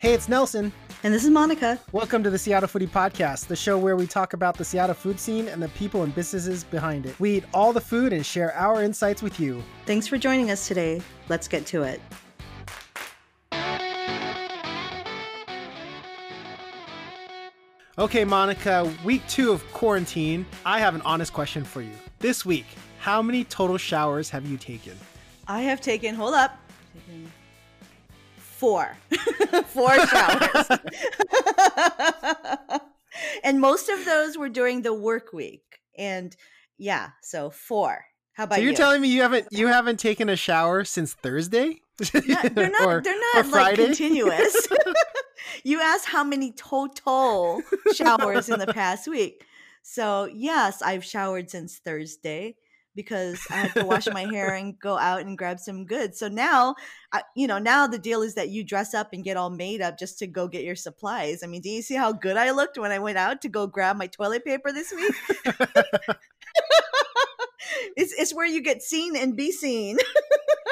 Hey, it's Nelson. And this is Monica. Welcome to the Seattle Foodie Podcast, the show where we talk about the Seattle food scene and the people and businesses behind it. We eat all the food and share our insights with you. Thanks for joining us today. Let's get to it. Okay, Monica, week two of quarantine. I have an honest question for you. This week, how many total showers have you taken? I have taken, hold up, taken four. four showers. and most of those were during the work week. And yeah, so four. How about so you're you? telling me you haven't you haven't taken a shower since Thursday? They're not Or- they're not like continuous. you asked how many total showers in the past week. So yes, I've showered since Thursday because I had to wash my hair and go out and grab some goods. So now, I, you know, now the deal is that you dress up and get all made up just to go get your supplies. I mean, do you see how good I looked when I went out to go grab my toilet paper this week? it's it's where you get seen and be seen.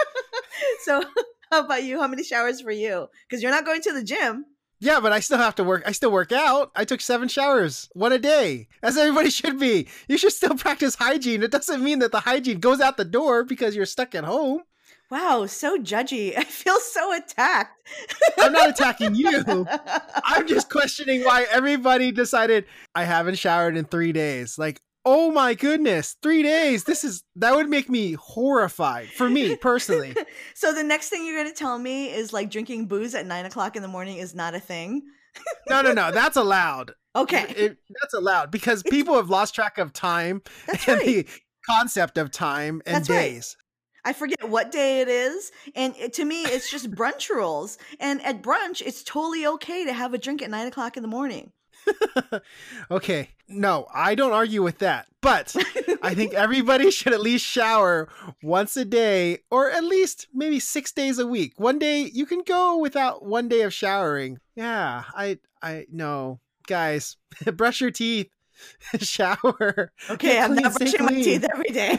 so how about you? How many showers for you? Because you're not going to the gym. Yeah, but I still have to work. I still work out. I took seven showers, one a day, as everybody should be. You should still practice hygiene. It doesn't mean that the hygiene goes out the door because you're stuck at home. Wow, so judgy. I feel so attacked. I'm not attacking you. I'm just questioning why everybody decided I haven't showered in three days. Like, oh my goodness, three days. This is that would make me horrified for me personally. so the next thing you're going to tell me is like drinking booze at nine o'clock in the morning is not a thing. No, no, no. That's allowed. Okay, It, that's allowed because people have lost track of time that's and right. the concept of time and That's right. days. I forget what day it is, and it, to me, it's just brunch rules. And at brunch, it's totally okay to have a drink at nine o'clock in the morning. okay. No, I don't argue with that. But I think everybody should at least shower once a day or at least maybe 6 days a week. One day you can go without one day of showering. Yeah, I I no. Guys, brush your teeth. shower. Okay, Get I'm clean, not brushing my teeth every day.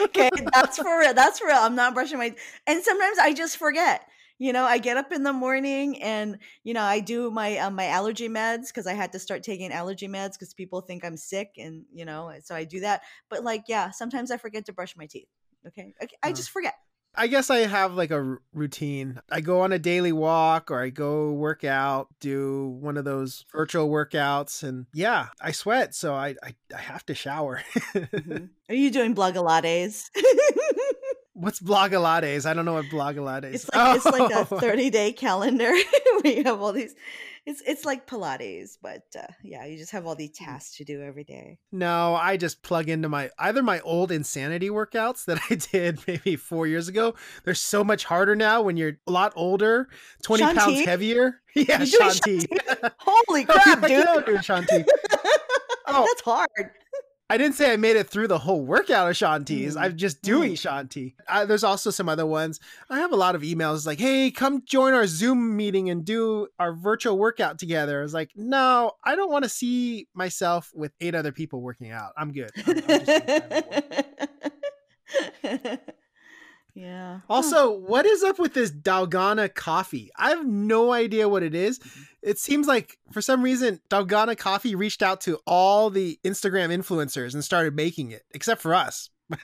okay, that's for real. That's for real. I'm not brushing my and sometimes I just forget. You know, I get up in the morning and you know I do my um, my allergy meds because I had to start taking allergy meds because people think I'm sick and you know so I do that. But like, yeah, sometimes I forget to brush my teeth. Okay, I, I just forget. I guess I have like a r- routine. I go on a daily walk or I go work out, do one of those virtual workouts and yeah, I sweat, so I I, I have to shower. Mhm. Are you doing blogilates? What's Blogilates? I don't know what Blogilates. It's like it's like a Oh. 30 day calendar we have all these it's it's like Pilates, but uh, yeah, you just have all these tasks to do every day. No, I just plug into my either my old insanity workouts that I did maybe four years ago. They're so much harder now when you're a lot older, 20 pounds heavier. Yeah, You're Shaun T. Holy Oh, crap, dude. I do Shaun T. Oh. That's hard. I didn't say I made it through the whole workout of Shaun T's. Mm. I'm just doing Shaun T. Uh, there's also some other ones. I have a lot of emails like, "Hey, come join our Zoom meeting and do our virtual workout together." I was like, "No, I don't want to see myself with eight other people working out. I'm good." I'm- I'm just doing that one. Yeah. Also, what is up with this Dalgona coffee? I have no idea what it is. It seems like for some reason Dalgona coffee reached out to all the Instagram influencers and started making it, except for us.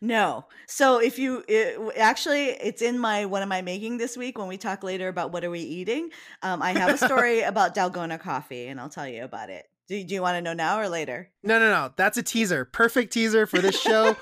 No. So if you it, actually, it's in my what am I making this week when we talk later about what are we eating. Um, I have a story about Dalgona coffee, and I'll tell you about it. Do, do you want to know now or later? No, no, no. That's a teaser. Perfect teaser for this show.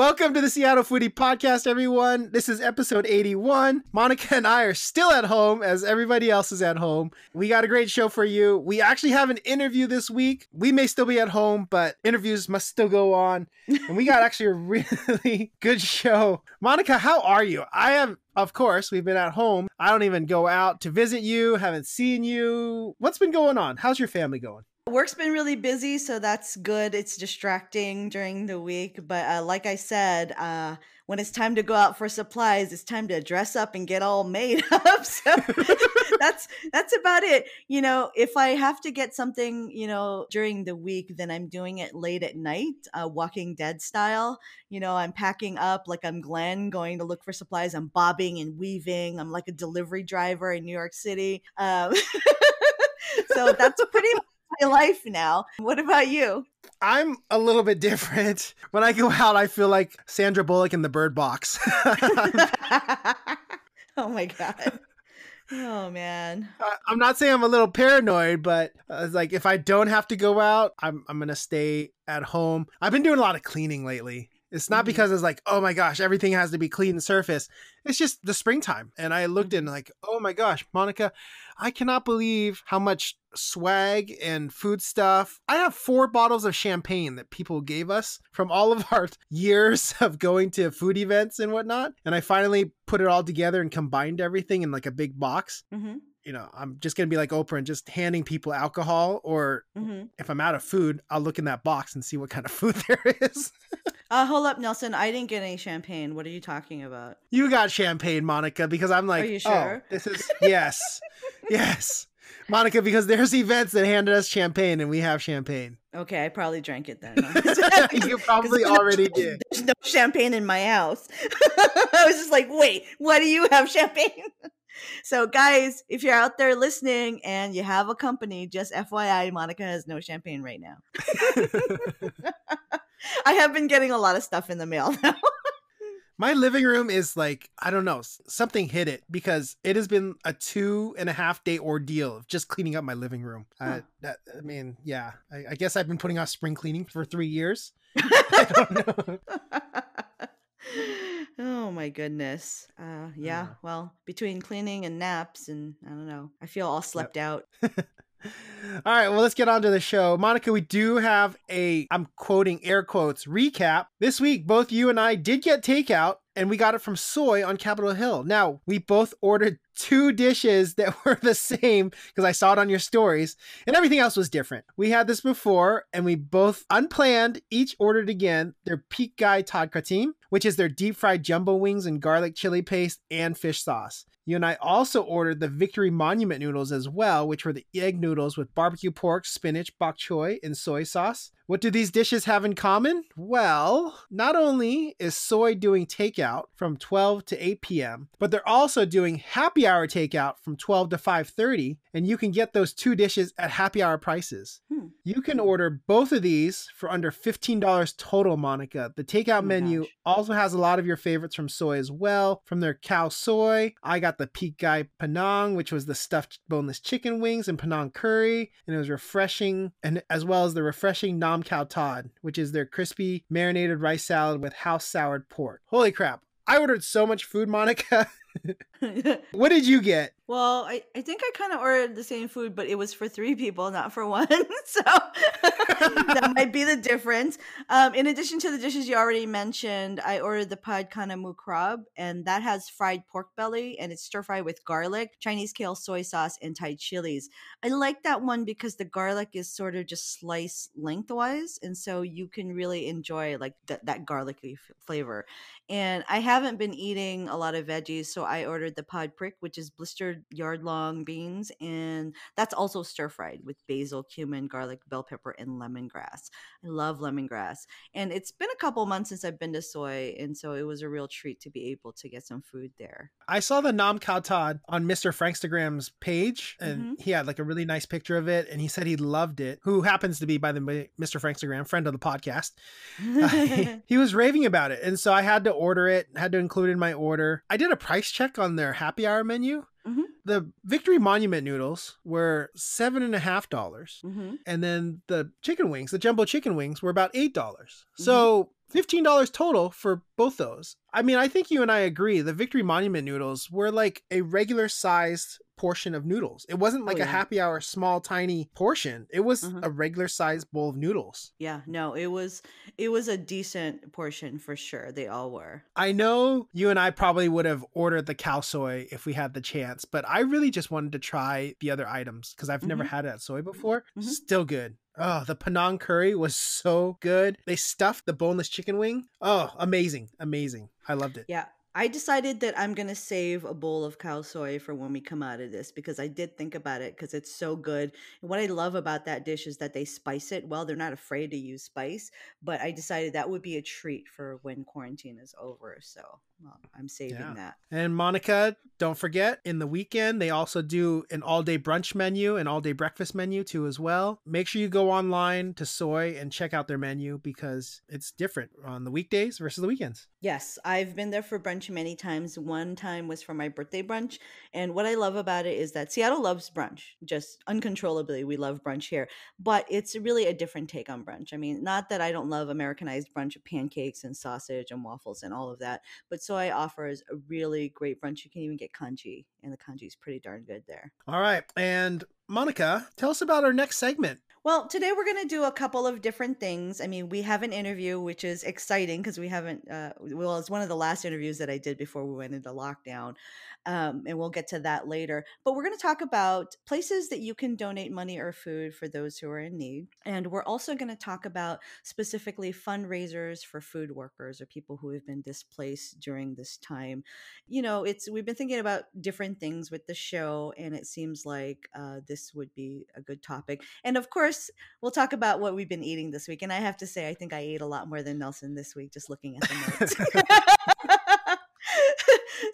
Welcome to the Seattle Foodie Podcast, everyone. This is episode 81. Monica and I are still at home as everybody else is at home. We got a great show for you. We actually have an interview this week. We may still be at home, but interviews must still go on. And we got actually a really good show. Monica, how are you? I am, of course, we've been at home. I don't even go out to visit you, haven't seen you. What's been going on? How's your family going? Work's been really busy, so that's good. It's distracting during the week, but uh, like I said, uh, when it's time to go out for supplies, it's time to dress up and get all made up. So that's that's about it. You know, if I have to get something, you know, during the week, then I'm doing it late at night, uh, Walking Dead style. You know, I'm packing up like I'm Glenn, going to look for supplies. I'm bobbing and weaving. I'm like a delivery driver in New York City. Um, so that's pretty my life now. What about you? I'm a little bit different. When I go out, I feel like Sandra Bullock in the Bird Box. oh my god. Oh man. I'm not saying I'm a little paranoid, but uh, like if I don't have to go out, I'm I'm gonna stay at home. I've been doing a lot of cleaning lately. It's not Mhm. because it's like, oh my gosh, everything has to be clean and surface. It's just the springtime. And I looked in like, oh my gosh, Monica, I cannot believe how much swag and food stuff. I have four bottles of champagne that people gave us from all of our years of going to food events and whatnot. And I finally put it all together and combined everything in like a big box. hmm You know, I'm just gonna be like Oprah and just handing people alcohol, or hmm if I'm out of food, I'll look in that box and see what kind of food there is. Uh, hold up, Nelson. I didn't get any champagne. What are you talking about? You got champagne, Monica, because I'm like, are you oh, sure? this is yes, yes, Monica, because there's events that handed us champagne and we have champagne. Okay, I probably drank it then. you probably there's no already did. There's no champagne in my house. I was just like, wait, why do you have champagne? So, guys, if you're out there listening and you have a company, just FYI, Monica has no champagne right now. I have been getting a lot of stuff in the mail now. My living room is like, I don't know, something hit it because it has been a two and a half day ordeal of just cleaning up my living room. Uh, that, I mean, yeah, I, I guess I've been putting off spring cleaning for three years. I don't know. oh my goodness. Uh, yeah, Yeah. well, between cleaning and naps, and I don't know, I feel all slept out. All right, well, let's get on to the show. Monica, we do have a, I'm quoting air quotes, recap. This week, both you and I did get takeout, and we got it from Soi on Capitol Hill. Now, we both ordered two dishes that were the same because I saw it on your stories, and everything else was different. We had this before, and we both unplanned each ordered again their Peak Guy Todd Kratim, which is their deep fried jumbo wings and garlic chili paste and fish sauce. You and I also ordered the Victory Monument noodles as well, which were the egg noodles with barbecue pork, spinach, bok choy, and soy sauce. What do these dishes have in common? Well, not only is Soi doing takeout from 12 to 8 p.m., but they're also doing happy hour takeout from 12 to 5:30, and you can get those two dishes at happy hour prices. Hmm. You can order both of these for under $15 total, Monica. The takeout Oh menu gosh. also has a lot of your favorites from Soi as well. From their khao soi, I got the Peak Guy Penang, which was the stuffed boneless chicken wings and Penang curry, and it was refreshing, and as well as the refreshing Nam Khao Tod, which is their crispy marinated rice salad with house soured pork. Holy crap! I ordered so much food, Monica. what did you get? Well, I, I think I kind of ordered the same food, but it was for three people, not for one. so that might be the difference. Um, in addition to the dishes you already mentioned, I ordered the pad kana mu krab, and that has fried pork belly and it's stir fried with garlic, Chinese kale, soy sauce, and Thai chilies. I like that one because the garlic is sort of just sliced lengthwise, and so you can really enjoy like that that garlicky f- flavor. And I haven't been eating a lot of veggies, so I ordered the pod prick, which is blistered yard long beans, and that's also stir fried with basil, cumin, garlic, bell pepper, and lemongrass. I love lemongrass. And it's been a couple months since I've been to Soi, and so it was a real treat to be able to get some food there. I saw the Nam Khao Tod on Mr. Frankstagram's page, and mm-hmm. he had like a really nice picture of it, and he said he loved it. Who happens to be, by the Mr. Frankstagram, friend of the podcast. Uh, he was raving about it, and so I had to order it, had to include in my order. I did a price check on their happy hour menu. The Victory Monument noodles were seven and a half dollars, hmm and then the chicken wings, the jumbo chicken wings, were about eight dollars. So fifteen dollars total for both those. I mean, I think you and I agree. The Victory Monument noodles were like a regular sized portion of noodles. It wasn't like Oh, a happy hour small tiny portion. It was Mhm. a regular sized bowl of noodles. Yeah, no, it was it was a decent portion for sure. They all were. I know you and I probably would have ordered the khao soi if we had the chance, but I really just wanted to try the other items because I've never Mhm. had it at soy before. Mhm. Still good. Oh, the Penang curry was so good. They stuffed the boneless chicken wing. Oh, amazing. Amazing. I loved it. Yeah. I decided that I'm going to save a bowl of khao soi for when we come out of this because I did think about it because it's so good. And what I love about that dish is that they spice it well. They're not afraid to use spice, but I decided that would be a treat for when quarantine is over. So I'm saving Yeah. that. And Monica, don't forget, in the weekend, they also do an all day brunch menu, an all day breakfast menu too, as well. Make sure you go online to Soi and check out their menu because it's different on the weekdays versus the weekends. Yes, I've been there for brunch many times. One time was for my birthday brunch. And what I love about it is that Seattle loves brunch, just uncontrollably. We love brunch here, but it's really a different take on brunch. I mean, not that I don't love Americanized brunch of pancakes and sausage and waffles and all of that, but Soi offers a really great brunch. You can even get kanji, and the kanji is pretty darn good there. All right. And Monica, tell us about our next segment. Well, today we're going to do a couple of different things. I mean, we have an interview, which is exciting because we haven't, uh, well, it's one of the last interviews that I did before we went into lockdown. Um, and we'll get to that later. But we're going to talk about places that you can donate money or food for those who are in need. And we're also going to talk about specifically fundraisers for food workers or people who have been displaced during this time. You know, it's, we've been thinking about different things with the show, and it seems like uh, this would be a good topic. And of course, we'll talk about what we've been eating this week. And I have to say, I think I ate a lot more than Nelson this week, just looking at the notes.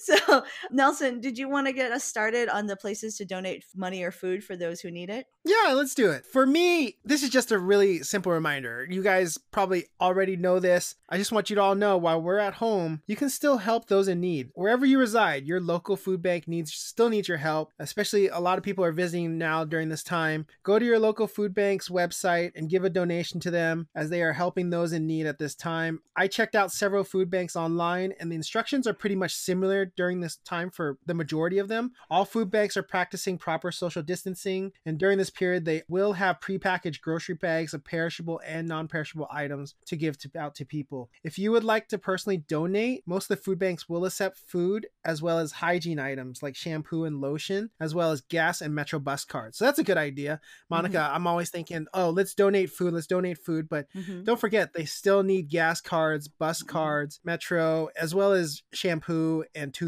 so, Nelson, did you want to get us started on the places to donate money or food for those who need it? Yeah, let's do it. For me, this is just a really simple reminder. You guys probably already know this. I just want you to all know while we're at home, you can still help those in need. Wherever you reside, your local food bank needs still needs your help, especially a lot of people are visiting now during this time. Go to your local food bank's website and give a donation to them as they are helping those in need at this time. I checked out several food banks online and the instructions are pretty much similar during this time for the majority of them. All food banks are practicing proper social distancing and during this period they will have prepackaged grocery bags of perishable and non-perishable items to give to, out to people. If you would like to personally donate, most of the food banks will accept food as well as hygiene items like shampoo and lotion, as well as gas and Metro bus cards. So that's a good idea. Monica, I'm always thinking, oh, let's donate food, let's donate food, but Mhm. don't forget they still need gas cards, bus cards, Metro, as well as shampoo and toothpaste,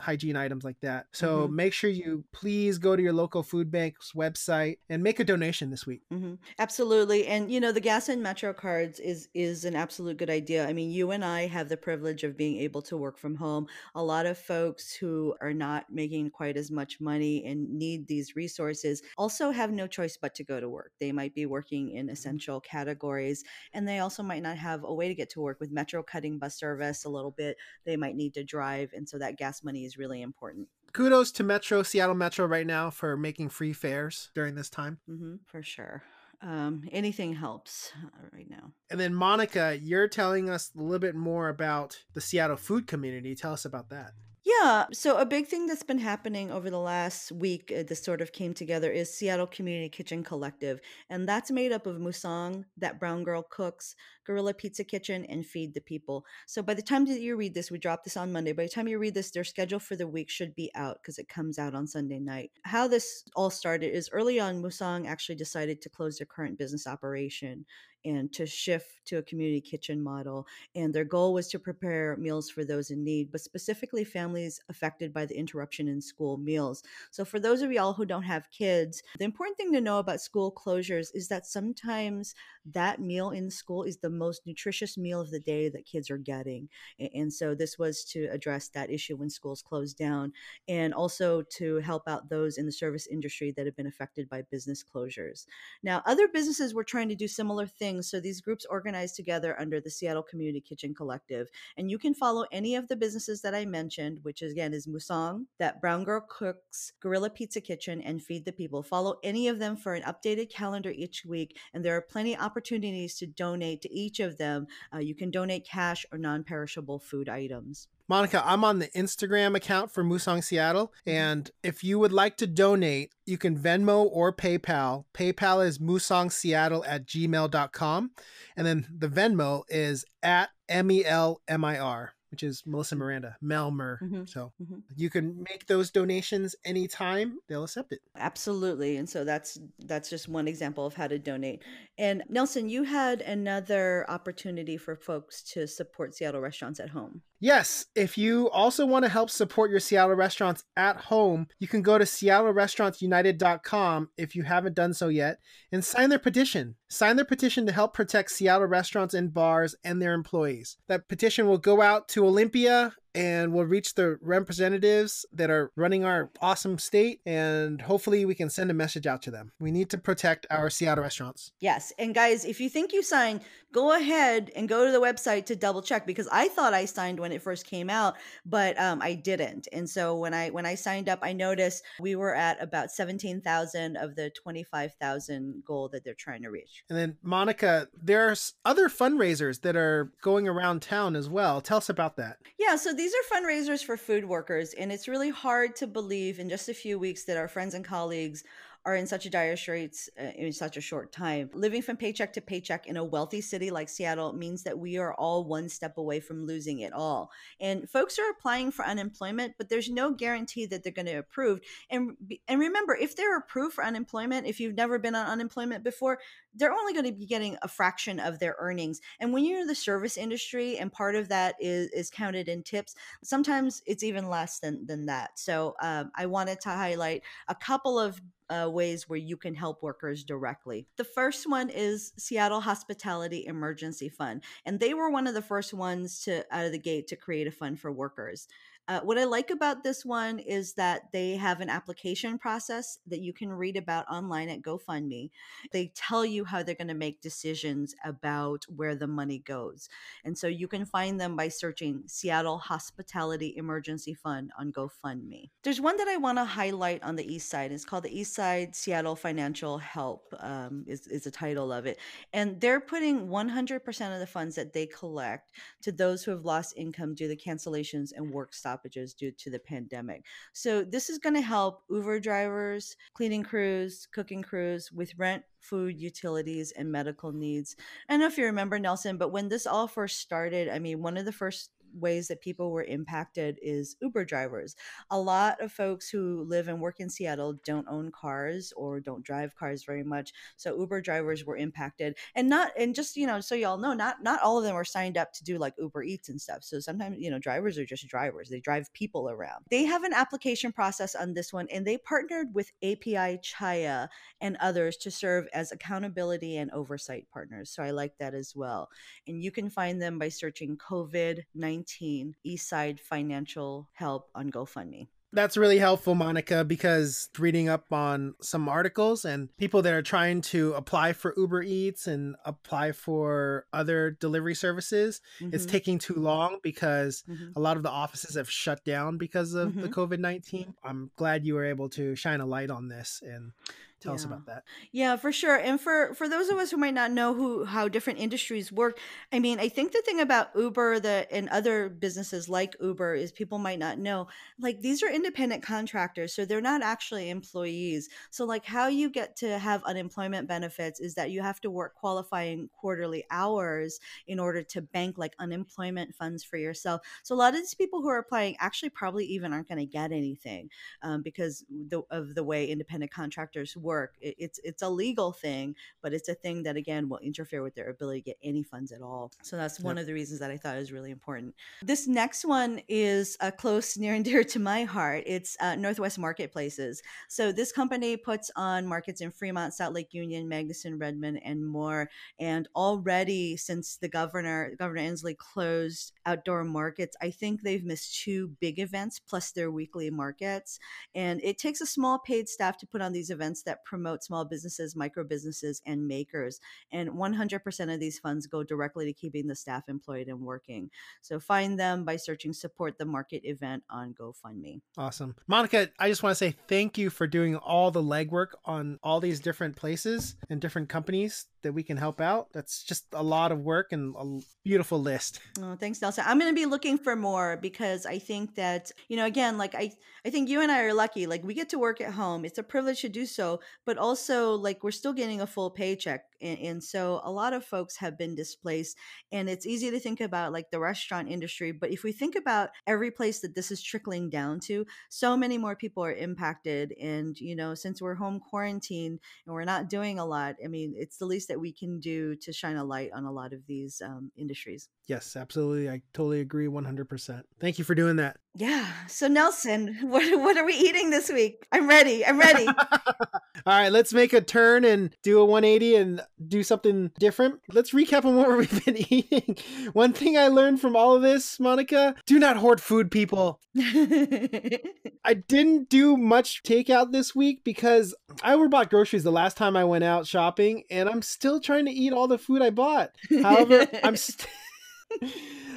hygiene items like that. So Mhm. make sure you please go to your local food bank's website and make a donation this week. hmm Absolutely, and you know the gas and metro cards is is an absolute good idea. I mean, you and I have the privilege of being able to work from home. A lot of folks who are not making quite as much money and need these resources also have no choice but to go to work. They might be working in essential categories, and they also might not have a way to get to work. With metro cutting bus service a little bit, they might need to drive, and so that gas money is really important. Kudos to Metro, Seattle Metro right now for making free fares during this time. hmm for sure. Um, anything helps uh, right now. And then Monica, you're telling us a little bit more about the Seattle food community. Tell us about that. Yeah. So a big thing that's been happening over the last week, uh, this sort of came together, is Seattle Community Kitchen Collective, and that's made up of Musang, that brown girl cooks, Guerrilla Pizza Kitchen, and Feed the People. So by the time that you read this, we dropped this on Monday. By the time you read this, their schedule for the week should be out because it comes out on Sunday night. How this all started is early on, Musang actually decided to close their current business operation and to shift to a community kitchen model and their goal was to prepare meals for those in need, but specifically families affected by the interruption in school meals. So, for those of y'all who don't have kids, the important thing to know about school closures is that sometimes that meal in school is the most nutritious meal of the day that kids are getting. And so, this was to address that issue when schools closed down and also to help out those in the service industry that have been affected by business closures. Now, other businesses were trying to do similar things. So these groups organized together under the Seattle Community Kitchen Collective. And you can follow any of the businesses that I mentioned, which again is Musang, that Brown Girl Cooks, Guerrilla Pizza Kitchen, and Feed the People. Follow any of them for an updated calendar each week. And there are plenty of opportunities to donate to each of them. Uh, you can donate cash or non perishable food items. Monica, I'm on the Instagram account for Musang Seattle. Mm-hmm. And if you would like to donate, you can Venmo or PayPal. PayPal is musangseattle at gmail.com. And then the Venmo is at M E L M I R, which is Melissa Miranda, Melmer. Mhm. So Mhm. you can make those donations anytime, they'll accept it. Absolutely. And so that's that's just one example of how to donate. And Nelson, you had another opportunity for folks to support Seattle restaurants at home. Yes, if you also want to help support your Seattle restaurants at home, you can go to seattlerestaurantsunited.com if you haven't done so yet and sign their petition. Sign their petition to help protect Seattle restaurants and bars and their employees. That petition will go out to Olympia and we'll reach the representatives that are running our awesome state and hopefully we can send a message out to them. We need to protect our Seattle restaurants. Yes. And guys, if you think you signed, go ahead and go to the website to double check because I thought I signed when it first came out, but um, I didn't. And so when I when I signed up, I noticed we were at about 17,000 of the 25,000 goal that they're trying to reach. And then Monica, there's other fundraisers that are going around town as well. Tell us about that. Yeah, so these are fundraisers for food workers, and it's really hard to believe in just a few weeks that our friends and colleagues are in such a dire straits uh, in such a short time. Living from paycheck to paycheck in a wealthy city like Seattle means that we are all one step away from losing it all. And folks are applying for unemployment, but there's no guarantee that they're going to approve. And and remember, if they're approved for unemployment, if you've never been on unemployment before, they're only going to be getting a fraction of their earnings. And when you're in the service industry and part of that is is counted in tips, sometimes it's even less than than that. So um, I wanted to highlight a couple of uh, ways where you can help workers directly. The first one is Seattle Hospitality Emergency Fund, and they were one of the first ones to out of the gate to create a fund for workers. Uh, what I like about this one is that they have an application process that you can read about online at GoFundMe. They tell you how they're going to make decisions about where the money goes. And so you can find them by searching Seattle Hospitality Emergency Fund on GoFundMe. There's one that I want to highlight on the east side. It's called the East Side Seattle Financial Help, um, is, is the title of it. And they're putting 100% of the funds that they collect to those who have lost income due to cancellations and work stoppages due to the pandemic. So this is going to help Uber drivers, cleaning crews, cooking crews with rent, food, utilities, and medical needs. I don't know if you remember Nelson, but when this all first started, I mean, one of the first ways that people were impacted is Uber drivers. A lot of folks who live and work in Seattle don't own cars or don't drive cars very much. So Uber drivers were impacted. And not and just, you know, so y'all know, not not all of them are signed up to do like Uber Eats and stuff. So sometimes, you know, drivers are just drivers. They drive people around. They have an application process on this one and they partnered with API Chaya and others to serve as accountability and oversight partners. So I like that as well. And you can find them by searching COVID 19 Eastside Financial Help on GoFundMe. That's really helpful, Monica, because reading up on some articles and people that are trying to apply for Uber Eats and apply for other delivery services, it's Mhm, taking too long because mhm. a lot of the offices have shut down because of the Mhm. COVID 19. I'm glad you were able to shine a light on this and tell us about that. Yeah, for sure. And for for those of us who might not know who how different industries work, I mean, I think the thing about Uber that and other businesses like Uber is people might not know, like these are independent contractors, so they're not actually employees. So like how you get to have unemployment benefits is that you have to work qualifying quarterly hours in order to bank like unemployment funds for yourself. So a lot of these people who are applying actually probably even aren't going to get anything um, because the, of the way independent contractors work. It, it's it's a legal thing, but it's a thing that again will interfere with their ability to get any funds at all. So that's one Yep. of the reasons that I thought it was really important. This next one is a close, near and dear to my heart. It's uh, Northwest Marketplaces. So this company puts on markets in Fremont, South Lake Union, Magnuson, Redmond, and more. And already since the governor, Governor Inslee closed outdoor markets, I think they've missed two big events plus their weekly markets. And it takes a small paid staff to put on these events that promote small businesses, micro businesses, and makers. And 100% of these funds go directly to keeping the staff employed and working. So find them by searching support the market event on GoFundMe. Awesome. Monica, I just want to say thank you for doing all the legwork on all these different places and different companies that we can help out. That's just a lot of work and a beautiful list. Oh, thanks, Nelson. I'm going to be looking for more because I think that, you know, again, like I, I think you and I are lucky. Like we get to work at home. It's a privilege to do so, but also like we're still getting a full paycheck. And, and so a lot of folks have been displaced and it's easy to think about like the restaurant industry. But if we think about every place that this is trickling down to, so many more people are impacted. And, you know, since we're home quarantined and we're not doing a lot, I mean, it's the least that we can do to shine a light on a lot of these um, industries. Yes, absolutely. I totally agree 100%. Thank you for doing that. Yeah. So Nelson, what what are we eating this week? I'm ready. I'm ready. All right, let's make a turn and do a 180 and do something different. Let's recap on what we've been eating. One thing I learned from all of this, Monica, do not hoard food, people. I didn't do much takeout this week because I overbought groceries the last time I went out shopping and I'm still trying to eat all the food I bought. However, I'm still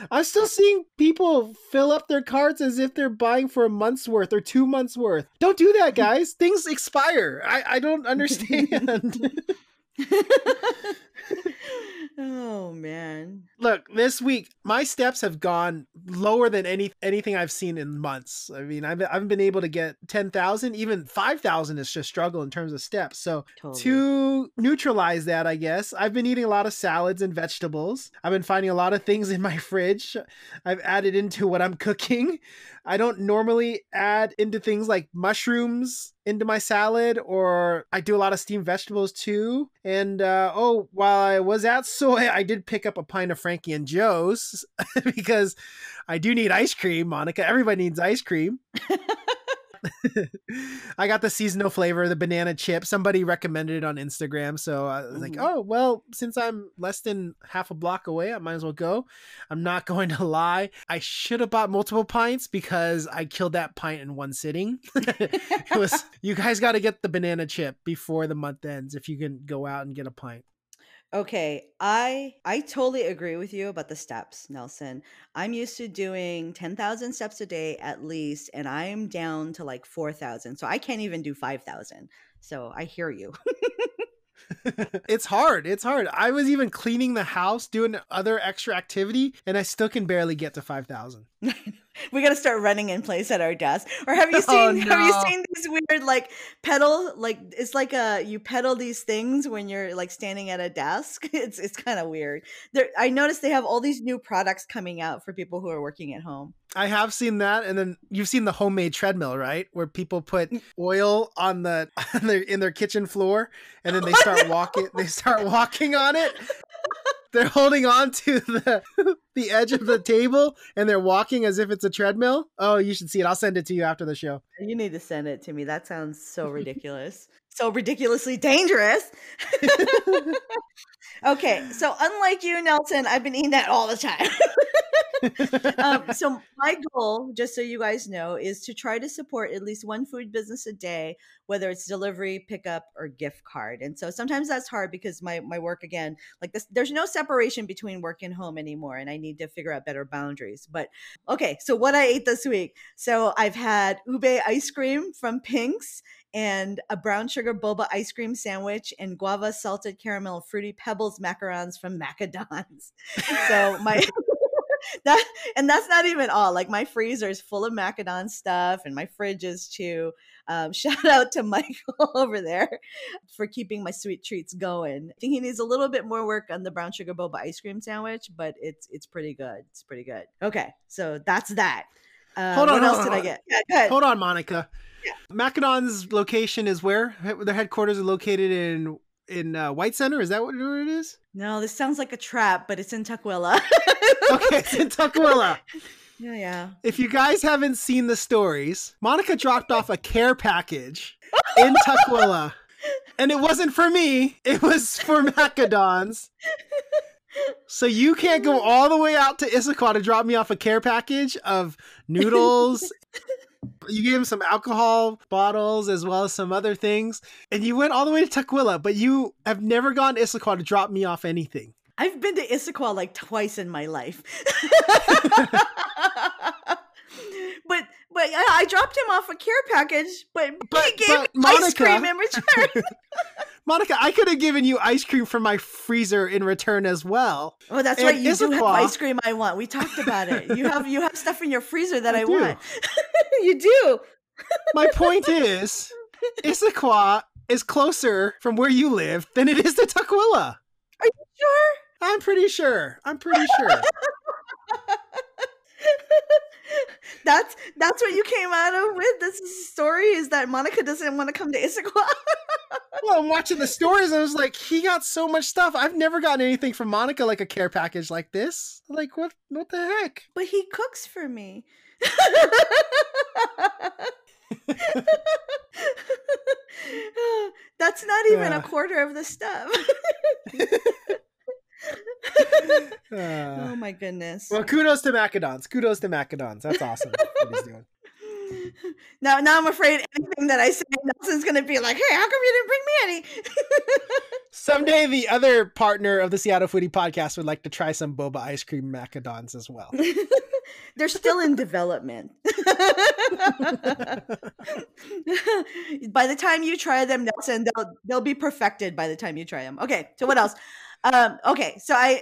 I'm still seeing people fill up their carts as if they're buying for a month's worth or two months worth. Don't do that, guys. Things expire. I, I don't understand. oh man. Look, this week my steps have gone lower than any anything I've seen in months. I mean, I've I've been able to get 10,000, even 5,000 is just struggle in terms of steps. So, totally. to neutralize that, I guess, I've been eating a lot of salads and vegetables. I've been finding a lot of things in my fridge. I've added into what I'm cooking. I don't normally add into things like mushrooms into my salad, or I do a lot of steamed vegetables too. And uh, oh, while I was at Soi, I did pick up a pint of Frankie and Jo's because I do need ice cream, Monica. Everybody needs ice cream. I got the seasonal flavor, the banana chip. Somebody recommended it on Instagram, so I was mm-hmm. like, "Oh, well, since I'm less than half a block away, I might as well go." I'm not going to lie. I should have bought multiple pints because I killed that pint in one sitting. it was you guys got to get the banana chip before the month ends if you can go out and get a pint. Okay, I I totally agree with you about the steps, Nelson. I'm used to doing 10,000 steps a day at least and I'm down to like 4,000. So I can't even do 5,000. So I hear you. it's hard. It's hard. I was even cleaning the house, doing other extra activity, and I still can barely get to 5,000. we got to start running in place at our desk. Or have you oh, seen oh, no. have you seen these weird like pedal like it's like a you pedal these things when you're like standing at a desk. It's it's kind of weird. There I noticed they have all these new products coming out for people who are working at home. I have seen that, and then you've seen the homemade treadmill, right? Where people put mm. oil on the on their, in their kitchen floor, and then they start walking. They start walking on it. They're holding on to the the edge of the table, and they're walking as if it's a treadmill. Oh, you should see it. I'll send it to you after the show. You need to send it to me. That sounds so ridiculous. so ridiculously dangerous. okay, so unlike you, Nelson, I've been eating that all the time um, so my goal, just so you guys know, is to try to support at least one food business a day, whether it's delivery, pickup, or gift card. And so sometimes that's hard because my my work again, like this, there's no separation between work and home anymore, and I need to figure out better boundaries. But okay, so what I ate this week, so I've had ube ice cream from Pink's and a brown sugar boba ice cream sandwich and guava salted caramel fruity pebbles macarons from Macadons. so my that and that's not even all. Like my freezer is full of Macadon stuff, and my fridge is too. Um, shout out to Michael over there for keeping my sweet treats going. I think he needs a little bit more work on the brown sugar boba ice cream sandwich, but it's it's pretty good. It's pretty good. Okay, so that's that. Um, hold on, what else on, did I get? Yeah, hold on, Monica. Yeah. Macadon's location is where their headquarters are located in in uh, White Center. Is that what it is? No, this sounds like a trap, but it's in Tukwila. okay, it's in Tukwila. Yeah, yeah. If you guys haven't seen the stories, Monica dropped off a care package in Tukwila. and it wasn't for me, it was for Macadons. So you can't go all the way out to Issaquah to drop me off a care package of noodles You gave him some alcohol bottles as well as some other things, and you went all the way to Tukwila, but you have never gone to Issaquah to drop me off anything. I've been to Issaquah like twice in my life. but but I, I dropped him off a care package, but, But- he gave but me ice Monica- cream in return. Monica, I could have given you ice cream from my freezer in return as well. oh, that's And right. You do have ice cream I want. We talked about it. You have you have stuff in your freezer that I I, want. you do. My point is, Issaquah is closer from where you live than it is to Tukwila. Are you sure. I'm pretty sure. I'm pretty sure. that's that's what you came out of with this story is that Monica doesn't want to come to Issaquah. well, I'm watching the stories and I was like, he got so much stuff. I've never gotten anything from Monica like a care package like this. Like what what the heck? but he cooks for me. That's not even Uh. a quarter of the stuff. Uh, oh my goodness. well, kudos to Macadons. Kudos to Macadons. That's awesome. what he's doing. now, now I'm afraid anything that I say, Nelson's gonna be like, "Hey, how come you didn't bring me any?" Someday the other partner of the Seattle Foodie podcast would like to try some boba ice cream macadons as well. They're still in development. by the time you try them, Nelson, they'll they'll be perfected by the time you try them. Okay, so what else? Um, okay, so I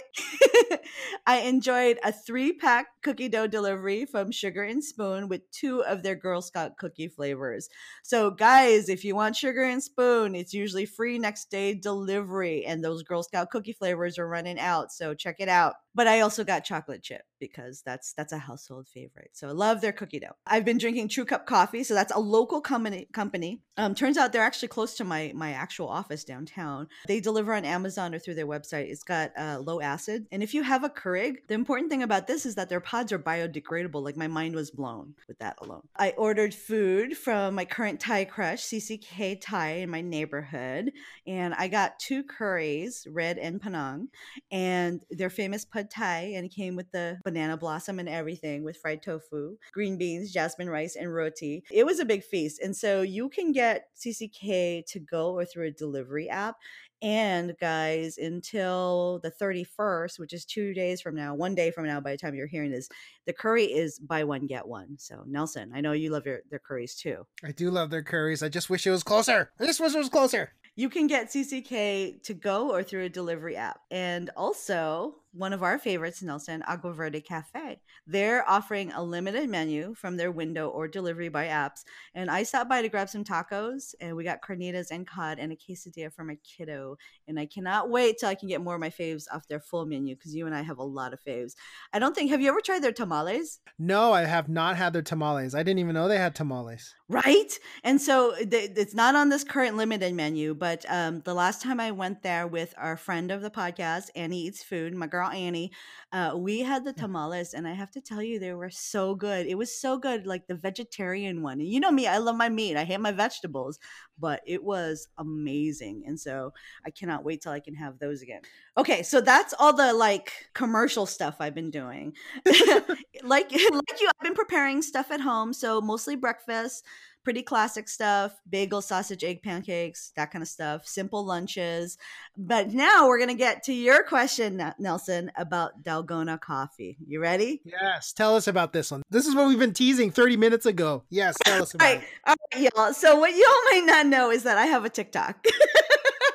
I enjoyed a three pack cookie dough delivery from Sugar and Spoon with two of their Girl Scout cookie flavors. So guys, if you want Sugar and Spoon, it's usually free next day delivery, and those Girl Scout cookie flavors are running out. So check it out. But I also got chocolate chip because that's that's a household favorite. So I love their cookie dough. I've been drinking TruCup coffee, so that's a local company. Company. Um, turns out they're actually close to my my actual office downtown. They deliver on Amazon or through their website. It's got uh, low acid, and if you have a Keurig, the important thing about this is that their pods are biodegradable. Like my mind was blown with that alone. I ordered food from my current Thai crush, CCK Thai, in my neighborhood, and I got two curries, red and Penang and their famous pad thai and it came with the banana blossom and everything with fried tofu green beans jasmine rice and roti it was a big feast and so you can get cck to go or through a delivery app and guys until the 31st which is two days from now one day from now by the time you're hearing this the curry is buy one get one so nelson i know you love your their curries too I do love their curries. I just wish it was closer. I just wish it was closer. You can get CCK to go or through a delivery app. And also, one of our favorites, Nelson, Agua Verde Cafe. They're offering a limited menu from their window or delivery by apps. And I stopped by to grab some tacos, and we got carnitas and cod and a quesadilla for my kiddo. And I cannot wait till I can get more of my faves off their full menu because you and I have a lot of faves. I don't think, have you ever tried their tamales? No, I have not had their tamales. I didn't even know they had tamales. right and so it's not on this current limited menu but um, the last time i went there with our friend of the podcast annie eats food my girl annie uh, we had the tamales and i have to tell you they were so good. It was so good like the vegetarian one you know me i love my meat i hate my vegetables but it was amazing and so i cannot wait till i can have those again. Okay so that's all the like commercial stuff i've been doing. Like like you i've been preparing stuff at home so mostly breakfast pretty classic stuff bagel sausage egg pancakes that kind of stuff simple lunches but now we're gonna get to your question nelson about dalgona coffee you ready Yes, tell us about this one. This is what we've been teasing 30 minutes ago. Yes, tell us about all right, all right y'all so what y'all might not know is that i have a tiktok it.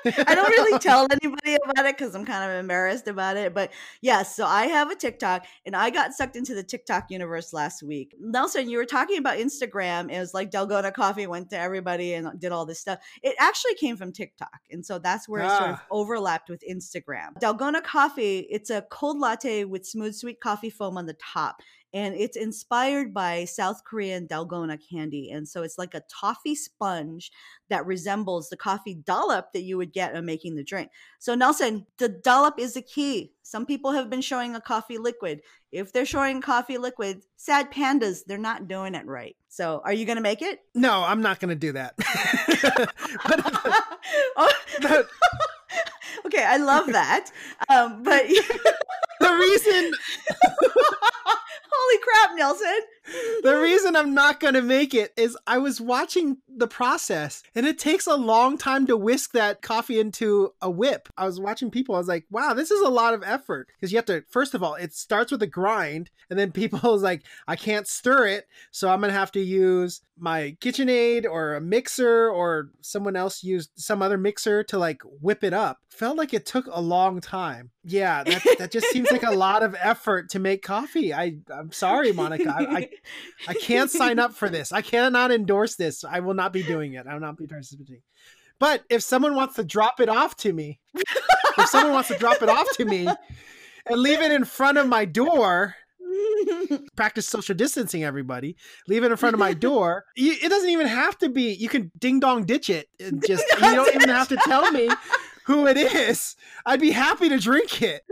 I don't really tell anybody about it because I'm kind of embarrassed about it. But yes, so I have a TikTok and I got sucked into the TikTok universe last week. Nelson, you were talking about Instagram. It was like Dalgona Coffee went to everybody and did all this stuff. It actually came from TikTok. And so that's where it sort of Ah. overlapped with Instagram. Dalgona Coffee, it's a cold latte with smooth sweet coffee foam on the top and it's inspired by South Korean dalgona candy. And so it's like a toffee sponge that resembles the coffee dollop that you would get on making the drink. So Nelson, the dollop is the key. Some people have been showing a coffee liquid. If they're showing coffee liquid, sad pandas, they're not doing it right. So are you going to make it? no, I'm not going to do that. but, Oh, but okay, I love that. Um, but the reason holy crap, Nelson. the reason I'm not going to make it is I was watching the process and it takes a long time to whisk that coffee into a whip. I was watching people, I was like, wow, this is a lot of effort because you have to, first of all, it starts with a grind and then people's like, I can't stir it. So I'm going to have to use my KitchenAid or a mixer or someone else used some other mixer to like whip it up. Felt like it took a long time. Yeah, that, that just seems like a lot of effort to make coffee. I I'm sorry, Monica. I, I, I can't sign up for this. I cannot endorse this. I will not be doing it. I will not be participating. But if someone wants to drop it off to me, if someone wants to drop it off to me and leave it in front of my door, practice social distancing everybody leave it in front of my door it doesn't even have to be you can ding dong ditch it and just you don't even have to tell me who it is. I'd be happy to drink it.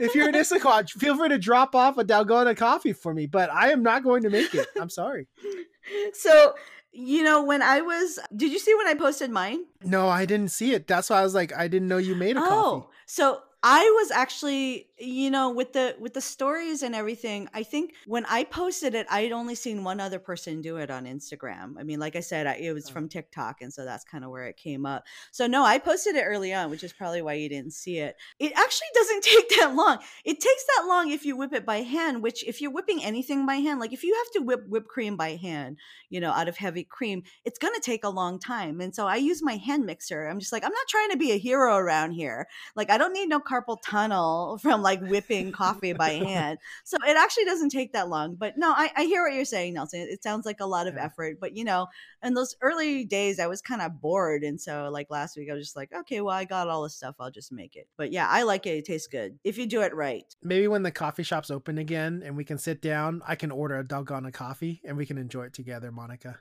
If you're in Issaquah, feel free to drop off a dalgona coffee for me but i am not going to make it. I'm sorry. So you know when i was did you see when i posted mine? No i didn't see it. That's why i was like i didn't know you made a oh coffee so I was actually, you know, with the with the stories and everything. I think when I posted it, I had only seen one other person do it on Instagram. I mean, like I said, I, it was Oh. from TikTok, and so that's kind of where it came up. So no, I posted it early on, which is probably why you didn't see it. It actually doesn't take that long. It takes that long if you whip it by hand. Which, if you're whipping anything by hand, like if you have to whip whipped cream by hand, you know, out of heavy cream, it's gonna take a long time. And so I use my hand mixer. I'm just like, I'm not trying to be a hero around here. Like I don't need no carpal tunnel from like whipping coffee by hand. So it actually doesn't take that long. But no, I, I hear what you're saying, Nelson. It sounds like a lot of effort. But you know, in those early days I was kind of bored. And so like last week I was just like, okay, well I got all this stuff. I'll just make it. But yeah, I like it. It tastes good. If you do it right. maybe when the coffee shop's open again and we can sit down i can order a dalgona coffee and we can enjoy it together monica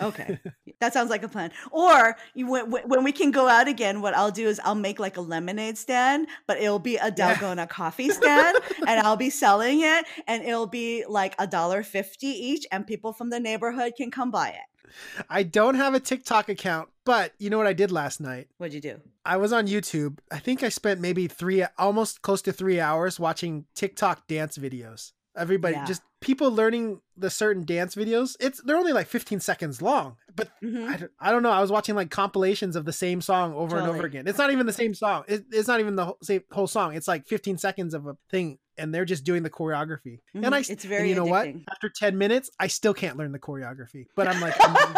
Okay. that sounds like a plan. Or you, when, when when we can go out again, what I'll do is I'll make like a lemonade stand, but it'll be a Yeah. Coffee stand, and I'll be selling it, and it'll be like a dollar fifty each, and people from the neighborhood can come buy it. I don't have a tiktok account but you know what i did last night What'd you do? I was on YouTube. I think I spent maybe three, almost close to three hours watching TikTok dance videos. Everybody, Yeah. just people learning the certain dance videos. It's they're only like 15 seconds long, but Mhm. I, don't- I don't know. I was watching like compilations of the same song over and over again. It's not even the same song. It, it's not even the whole, same, whole song. It's like 15 seconds of a thing, and they're just doing the choreography. Mhm. And I, It's and very you know what? After 10 minutes, I still can't learn the choreography. But I'm like, I'm-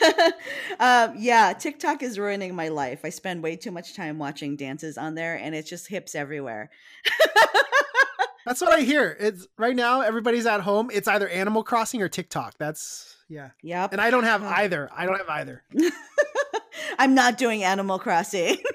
um, yeah, TikTok is ruining my life. I spend way too much time watching dances on there, and it's just hips everywhere. That's what I hear. It's right now everybody's at home. It's either Animal Crossing or TikTok. That's yeah. Yep. And I don't have either. I don't have either. I'm not doing Animal Crossing.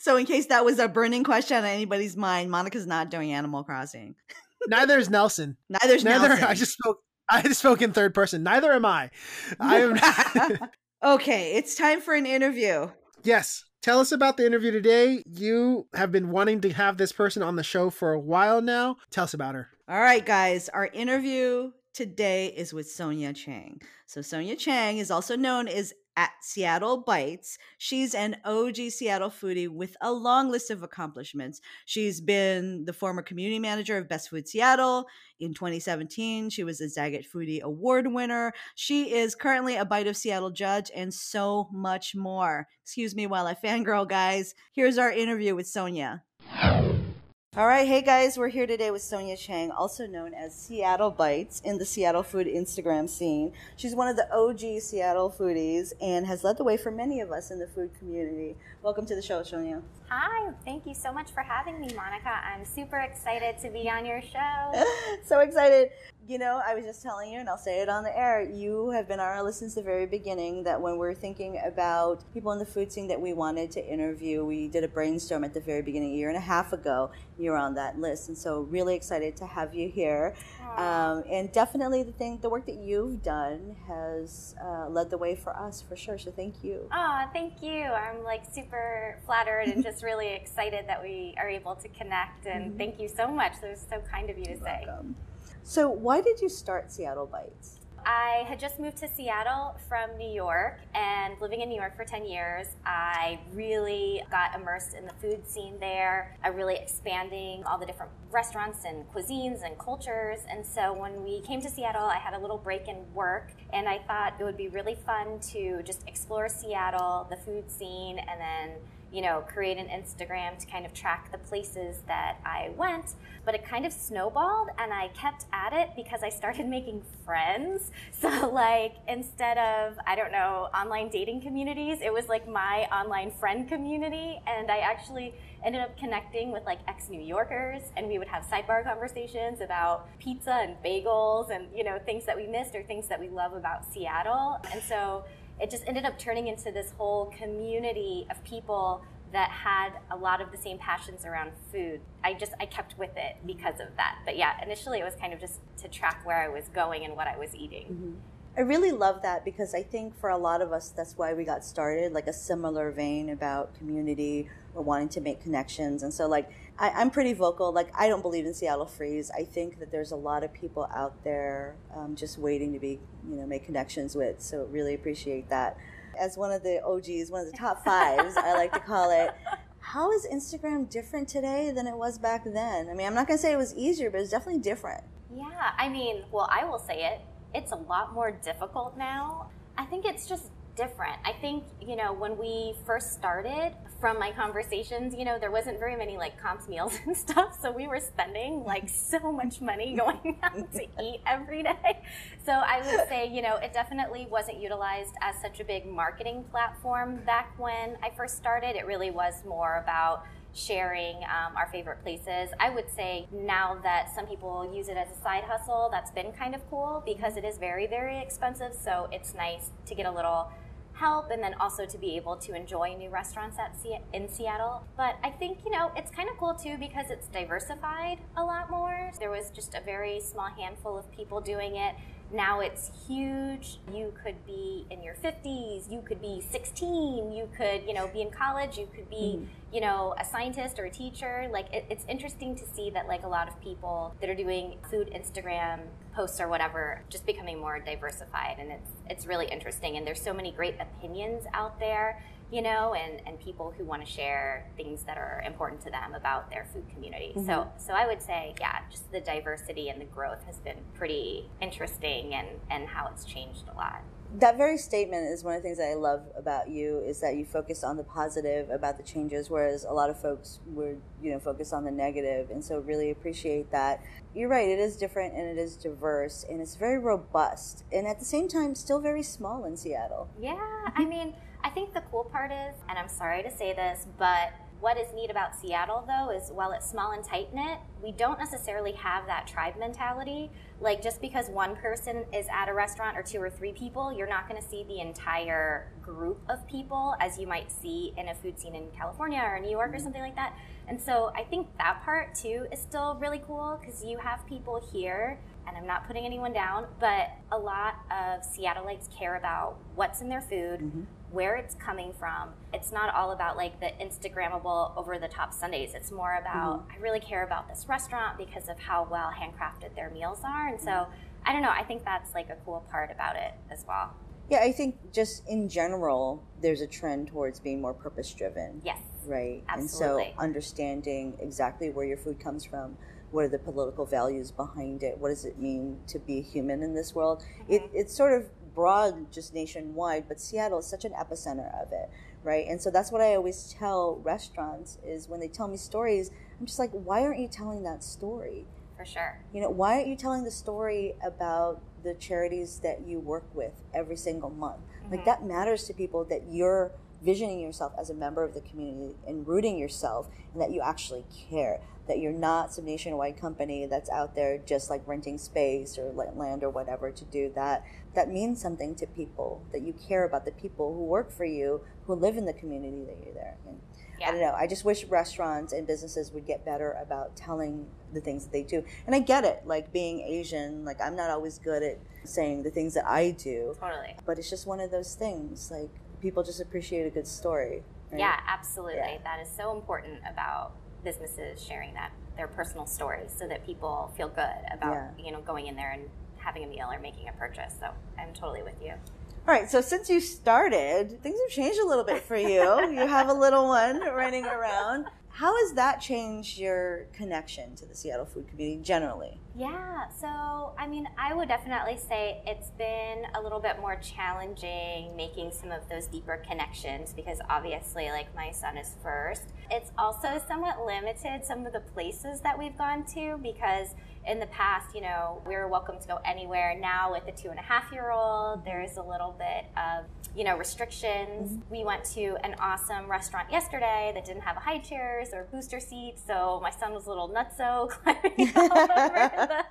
so, in case that was a burning question on anybody's mind, Monica's not doing Animal Crossing. Neither is Nelson. Neither's Neither Nelson. I just spoke I just spoke in third person. Neither am I. I am not. okay, it's time for an interview. Yes. Tell us about the interview today. You have been wanting to have this person on the show for a while now. Tell us about her. All right, guys, our interview today is with Sonia Chang. So, Sonia Chang is also known as at Seattle Bites. She's an OG Seattle foodie with a long list of accomplishments. She's been the former community manager of Best Food Seattle. In 2017, she was a Zagat Foodie Award winner. She is currently a Bite of Seattle judge and so much more. Excuse me while I fangirl, guys. Here's our interview with Sonia. All right, hey guys, we're here today with Sonia Chang, also known as Seattle Bites in the Seattle food Instagram scene. She's one of the OG Seattle foodies and has led the way for many of us in the food community. Welcome to the show, Sonia. Hi, thank you so much for having me, Monica. I'm super excited to be on your show. so excited. You know, I was just telling you, and I'll say it on the air, you have been on our list since the very beginning. That when we're thinking about people in the food scene that we wanted to interview, we did a brainstorm at the very beginning, a year and a half ago. You're on that list. And so, really excited to have you here. Um, and definitely the thing, the work that you've done has uh, led the way for us for sure. So, thank you. Oh, thank you. I'm like super flattered and just really excited that we are able to connect. And thank you so much. That was so kind of you to say. Welcome. So, why did you start Seattle Bites? I had just moved to Seattle from New York and living in New York for 10 years, I really got immersed in the food scene there. I really expanding all the different restaurants and cuisines and cultures. And so when we came to Seattle, I had a little break in work and I thought it would be really fun to just explore Seattle, the food scene, and then you know, create an Instagram to kind of track the places that I went. But it kind of snowballed and I kept at it because I started making friends. So, like, instead of, I don't know, online dating communities, it was like my online friend community. And I actually ended up connecting with like ex New Yorkers and we would have sidebar conversations about pizza and bagels and, you know, things that we missed or things that we love about Seattle. And so, it just ended up turning into this whole community of people that had a lot of the same passions around food. I just I kept with it because of that. But yeah, initially it was kind of just to track where I was going and what I was eating. Mm-hmm. I really love that because I think for a lot of us that's why we got started, like a similar vein about community or wanting to make connections. And so like I, am pretty vocal. Like I don't believe in Seattle Freeze. I think that there's a lot of people out there um, just waiting to be, you know, make connections with. So really appreciate that. As one of the OGs, one of the top fives, I like to call it. How is Instagram different today than it was back then? I mean, I'm not gonna say it was easier, but it's definitely different. Yeah, I mean, well, I will say it. It's a lot more difficult now. I think it's just different. I think, you know, when we first started, from my conversations, you know, there wasn't very many like comps meals and stuff. So we were spending like so much money going out to eat every day. So I would say, you know, it definitely wasn't utilized as such a big marketing platform back when I first started. It really was more about sharing um, our favorite places. I would say now that some people use it as a side hustle, that's been kind of cool because it is very, very expensive. So it's nice to get a little help and then also to be able to enjoy new restaurants at in Seattle. But I think, you know, it's kind of cool too because it's diversified a lot more. There was just a very small handful of people doing it now it's huge. You could be in your 50s, you could be 16, you could, you know, be in college, you could be, mm-hmm. you know, a scientist or a teacher. Like it, it's interesting to see that like a lot of people that are doing food Instagram posts or whatever just becoming more diversified and it's it's really interesting and there's so many great opinions out there you know, and, and people who want to share things that are important to them about their food community. Mm-hmm. So so I would say, yeah, just the diversity and the growth has been pretty interesting and, and how it's changed a lot. That very statement is one of the things that I love about you is that you focus on the positive about the changes, whereas a lot of folks would, you know, focus on the negative. And so really appreciate that. You're right, it is different and it is diverse and it's very robust and at the same time still very small in Seattle. Yeah, I mean I think the cool part is, and I'm sorry to say this, but what is neat about Seattle though is while it's small and tight knit, we don't necessarily have that tribe mentality. Like just because one person is at a restaurant or two or three people, you're not going to see the entire group of people as you might see in a food scene in California or New York or something like that. And so I think that part too is still really cool because you have people here and I'm not putting anyone down, but a lot of Seattleites care about what's in their food, mm-hmm where it's coming from. It's not all about like the Instagrammable over the top sundaes. It's more about mm-hmm. I really care about this restaurant because of how well handcrafted their meals are. And so I don't know, I think that's like a cool part about it as well. Yeah, I think just in general, there's a trend towards being more purpose driven. Yes. Right. Absolutely. And so understanding exactly where your food comes from, what are the political values behind it, what does it mean to be a human in this world, mm-hmm. it, it's sort of broad, just nationwide, but Seattle is such an epicenter of it, right? And so that's what I always tell restaurants is when they tell me stories, I'm just like, why aren't you telling that story? For sure. You know, why aren't you telling the story about the charities that you work with every single month? Mm-hmm. Like that matters to people that you're visioning yourself as a member of the community and rooting yourself and that you actually care that you're not some nationwide company that's out there just like renting space or land or whatever to do that. That means something to people, that you care about the people who work for you, who live in the community that you're there. And yeah. I don't know. I just wish restaurants and businesses would get better about telling the things that they do. And I get it, like being Asian, like I'm not always good at saying the things that I do. Totally. But it's just one of those things. Like people just appreciate a good story. Right? Yeah, absolutely. Yeah. That is so important about businesses sharing that their personal stories so that people feel good about yeah. you know going in there and having a meal or making a purchase. So I'm totally with you. All right, so since you started, things have changed a little bit for you. you have a little one running around. How has that changed your connection to the Seattle food community generally? Yeah, so I mean, I would definitely say it's been a little bit more challenging making some of those deeper connections because obviously, like, my son is first. It's also somewhat limited some of the places that we've gone to because in the past, you know, we were welcome to go anywhere. Now, with the two and a half year old, there's a little bit of, you know, restrictions. Mm-hmm. We went to an awesome restaurant yesterday that didn't have high chairs or booster seats, so my son was a little nutso climbing all over the,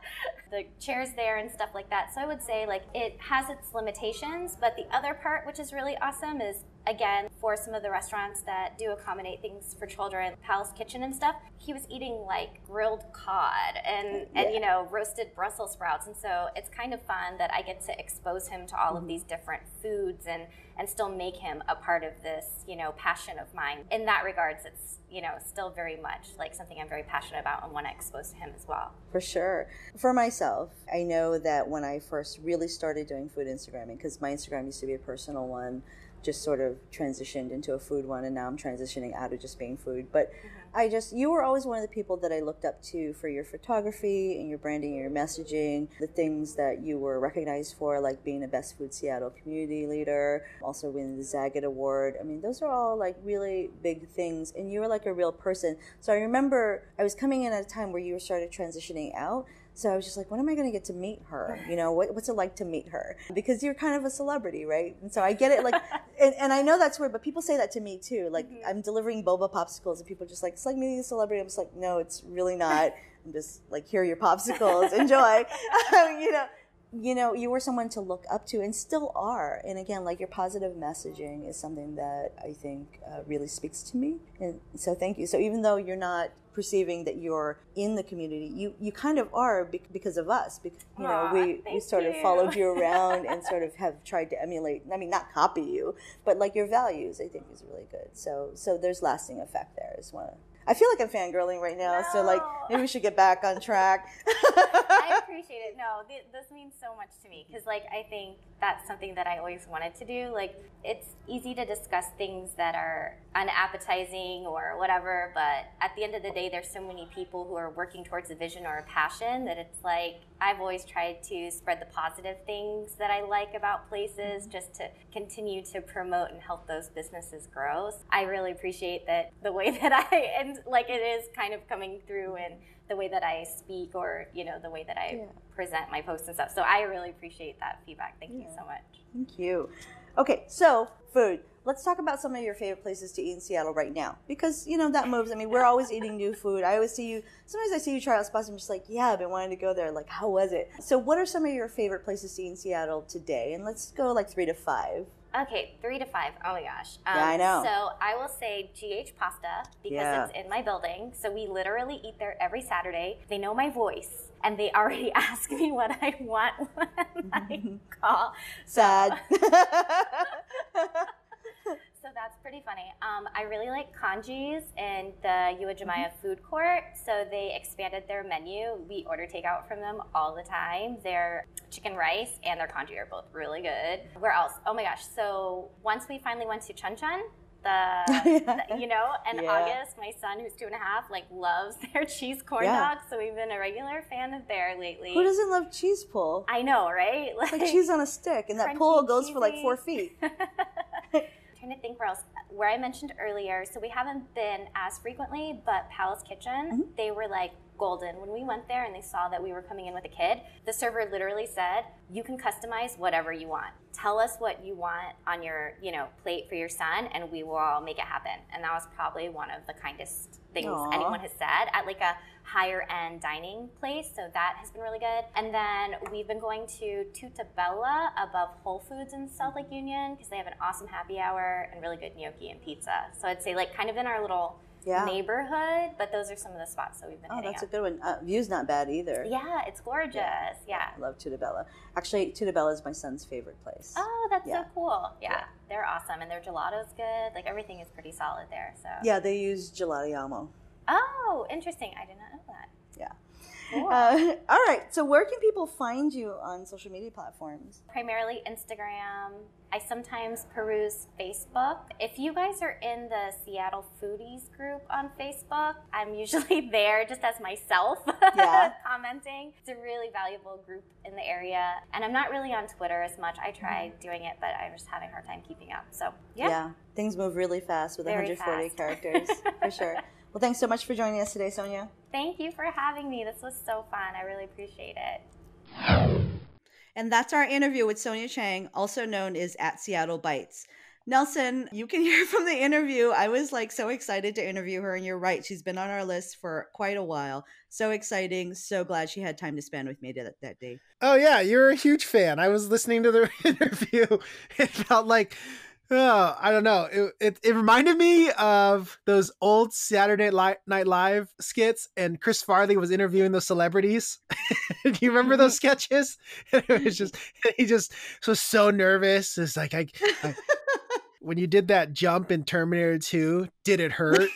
the chairs there and stuff like that. So I would say, like, it has its limitations, but the other part, which is really awesome, is again for some of the restaurants that do accommodate things for children palace kitchen and stuff he was eating like grilled cod and yeah. and you know roasted brussels sprouts and so it's kind of fun that i get to expose him to all mm-hmm. of these different foods and and still make him a part of this you know passion of mine in that regards it's you know still very much like something i'm very passionate about and want to expose to him as well for sure for myself i know that when i first really started doing food instagramming because my instagram used to be a personal one just sort of transitioned into a food one and now I'm transitioning out of just being food. But mm-hmm. I just you were always one of the people that I looked up to for your photography and your branding and your messaging, the things that you were recognized for, like being a Best Food Seattle community leader, also winning the Zagat Award. I mean, those are all like really big things and you were like a real person. So I remember I was coming in at a time where you were started transitioning out so I was just like, when am I going to get to meet her? You know, what, what's it like to meet her? Because you're kind of a celebrity, right? And so I get it. Like, and, and I know that's weird, but people say that to me too. Like, mm-hmm. I'm delivering boba popsicles, and people are just like, it's like meeting a celebrity. I'm just like, no, it's really not. I'm just like, here are your popsicles, enjoy. you know you know, you were someone to look up to and still are. And again, like your positive messaging is something that I think uh, really speaks to me. And so thank you. So even though you're not perceiving that you're in the community, you, you kind of are because of us. Because, you know, Aww, we, we sort you. of followed you around and sort of have tried to emulate, I mean, not copy you, but like your values, I think is really good. So, so there's lasting effect there as well. I feel like I'm fangirling right now, no. so like maybe we should get back on track. I appreciate it. No, th- this means so much to me because, like, I think that's something that I always wanted to do. Like, it's easy to discuss things that are unappetizing or whatever, but at the end of the day, there's so many people who are working towards a vision or a passion that it's like I've always tried to spread the positive things that I like about places mm-hmm. just to continue to promote and help those businesses grow. I really appreciate that the way that I, and like it is kind of coming through in the way that I speak or, you know, the way that I yeah. present my posts and stuff. So I really appreciate that feedback. Thank yeah. you so much. Thank you. Okay, so food. Let's talk about some of your favorite places to eat in Seattle right now. Because, you know, that moves. I mean, we're always eating new food. I always see you, sometimes I see you try out spots I'm just like, yeah, I've been wanting to go there. Like, how was it? So, what are some of your favorite places to eat in Seattle today? And let's go like three to five. Okay, three to five. Oh my gosh. Um, yeah, I know. So I will say GH Pasta because yeah. it's in my building. So we literally eat there every Saturday. They know my voice and they already ask me what I want when I call. Sad. so that's pretty funny. Um, I really like Kanji's in the Uwajimaya mm-hmm. food court. So they expanded their menu. We order takeout from them all the time. Their chicken rice and their congee are both really good. Where else? Oh my gosh. So once we finally went to Chung Chun, the, the, you know, and yeah. August, my son who's two and a half, like loves their cheese corn yeah. dogs. So we've been a regular fan of there lately. Who doesn't love cheese pull? I know, right? Like, like cheese on a stick, and that pull goes cheesy. for like four feet. Trying to think where else. Where I mentioned earlier, so we haven't been as frequently, but Palace Kitchen, mm-hmm. they were like golden. When we went there and they saw that we were coming in with a kid, the server literally said, "You can customize whatever you want. Tell us what you want on your, you know, plate for your son, and we will all make it happen." And that was probably one of the kindest things Aww. anyone has said at like a higher end dining place. So that has been really good. And then we've been going to Tutta Bella above Whole Foods in South Lake Union because they have an awesome happy hour and really good gnocchi and pizza. So I'd say like kind of in our little yeah. neighborhood, but those are some of the spots that we've been. Oh, that's up. a good one. Uh, view's not bad either. Yeah, it's gorgeous. Yeah, yeah. I love Tutta Bella. Actually, Tutta Bella is my son's favorite place. Oh, that's yeah. so cool. Yeah, yeah, they're awesome, and their gelato's good. Like everything is pretty solid there. So yeah, they use Gelatiamo. Oh, interesting. I did not know that. Yeah. Cool. Uh, all right. So, where can people find you on social media platforms? Primarily Instagram. I sometimes peruse Facebook. If you guys are in the Seattle Foodies group on Facebook, I'm usually there just as myself yeah. commenting. It's a really valuable group in the area. And I'm not really on Twitter as much. I tried mm-hmm. doing it, but I'm just having a hard time keeping up. So, yeah. Yeah. Things move really fast with Very 140 fast. characters, for sure. Well, thanks so much for joining us today, Sonia. Thank you for having me. This was so fun. I really appreciate it. And that's our interview with Sonia Chang, also known as at Seattle Bites. Nelson, you can hear from the interview. I was like so excited to interview her, and you're right. She's been on our list for quite a while. So exciting. So glad she had time to spend with me that, that day. Oh, yeah. You're a huge fan. I was listening to the interview. It felt like Oh, I don't know. It, it, it reminded me of those old Saturday Night Live skits, and Chris Farley was interviewing those celebrities. Do you remember those mm-hmm. sketches? it was just he just was so nervous. It's like I, I when you did that jump in Terminator Two, did it hurt?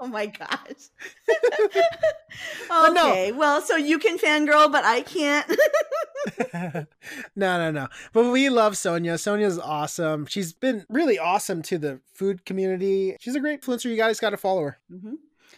oh my gosh. okay, no. well, so you can fangirl, but I can't. no, no, no. But we love Sonia. Sonia's awesome. She's been really awesome to the food community. She's a great influencer. You guys got to follow her. Mm-hmm.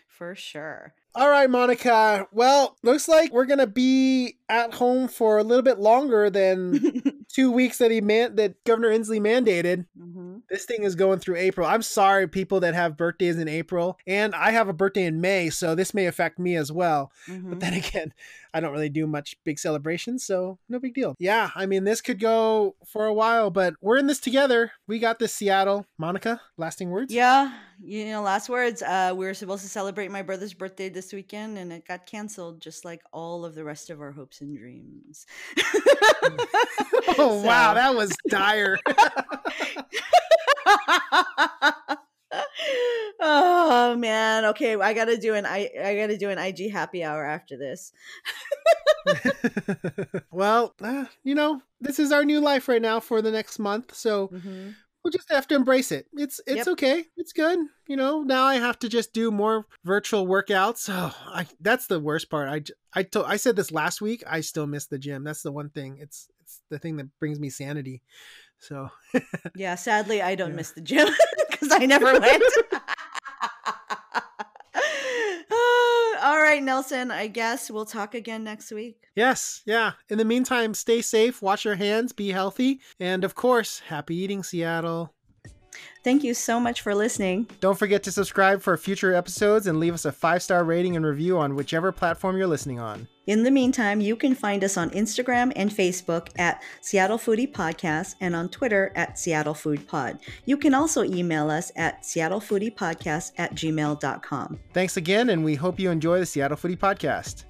For sure. All right, Monica. Well, looks like we're gonna be at home for a little bit longer than two weeks that he man that Governor Inslee mandated. Mm-hmm. This thing is going through April. I'm sorry, people that have birthdays in April, and I have a birthday in May, so this may affect me as well. Mm-hmm. But then again, I don't really do much big celebrations, so no big deal. Yeah, I mean, this could go for a while, but we're in this together. We got this, Seattle. Monica, lasting words? Yeah, you know, last words. Uh, we were supposed to celebrate my brother's birthday this weekend, and it got canceled, just like all of the rest of our hopes and dreams. oh, so. wow, that was dire. oh man. Okay i gotta do an i i gotta do an ig happy hour after this. Well uh, you know this is our new life right now for the next month so mm-hmm. we'll just have to embrace it. It's it's yep. okay. It's good. You know now i have to just do more virtual workouts. Oh i that's the worst part. I i told i said this last week. I still miss the gym. That's the one thing. It's it's the thing that brings me sanity. So yeah sadly i don't yeah. miss the gym because i never went All right, Nelson, I guess we'll talk again next week. Yes, yeah. In the meantime, stay safe, wash your hands, be healthy, and of course, happy eating, Seattle. Thank you so much for listening. Don't forget to subscribe for future episodes and leave us a five star rating and review on whichever platform you're listening on. In the meantime, you can find us on Instagram and Facebook at Seattle Foodie Podcast and on Twitter at Seattle Food Pod. You can also email us at seattlefoodiepodcast at gmail.com. Thanks again, and we hope you enjoy the Seattle Foodie Podcast.